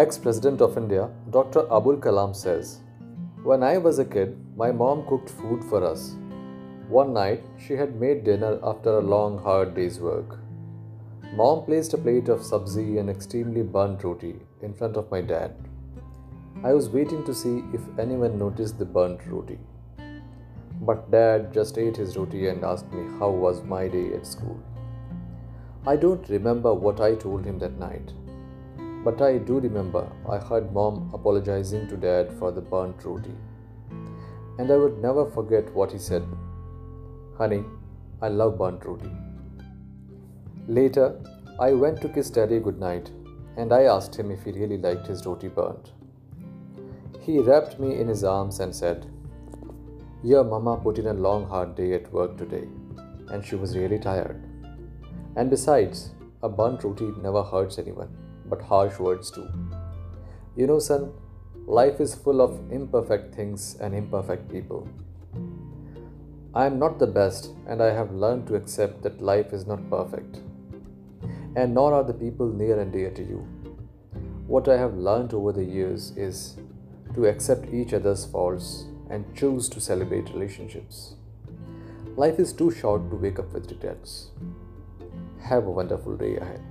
Ex President of India, Dr. Abdul Kalam says, When I was a kid, my mom cooked food for us. One night, she had made dinner after a long, hard day's work. Mom placed a plate of sabzi and extremely burnt roti in front of my dad. I was waiting to see if anyone noticed the burnt roti. But dad just ate his roti and asked me how was my day at school. I don't remember what I told him that night. But I do remember I heard mom apologizing to dad for the burnt roti. And I would never forget what he said. Honey, I love burnt roti. Later, I went to kiss daddy goodnight and I asked him if he really liked his roti burnt. He wrapped me in his arms and said, Your mama put in a long hard day at work today and she was really tired. And besides, a burnt roti never hurts anyone but harsh words too. You know, son, life is full of imperfect things and imperfect people. I am not the best, and I have learned to accept that life is not perfect. And nor are the people near and dear to you. What I have learned over the years is to accept each other's faults and choose to celebrate relationships. Life is too short to wake up with regrets. Have a wonderful day ahead.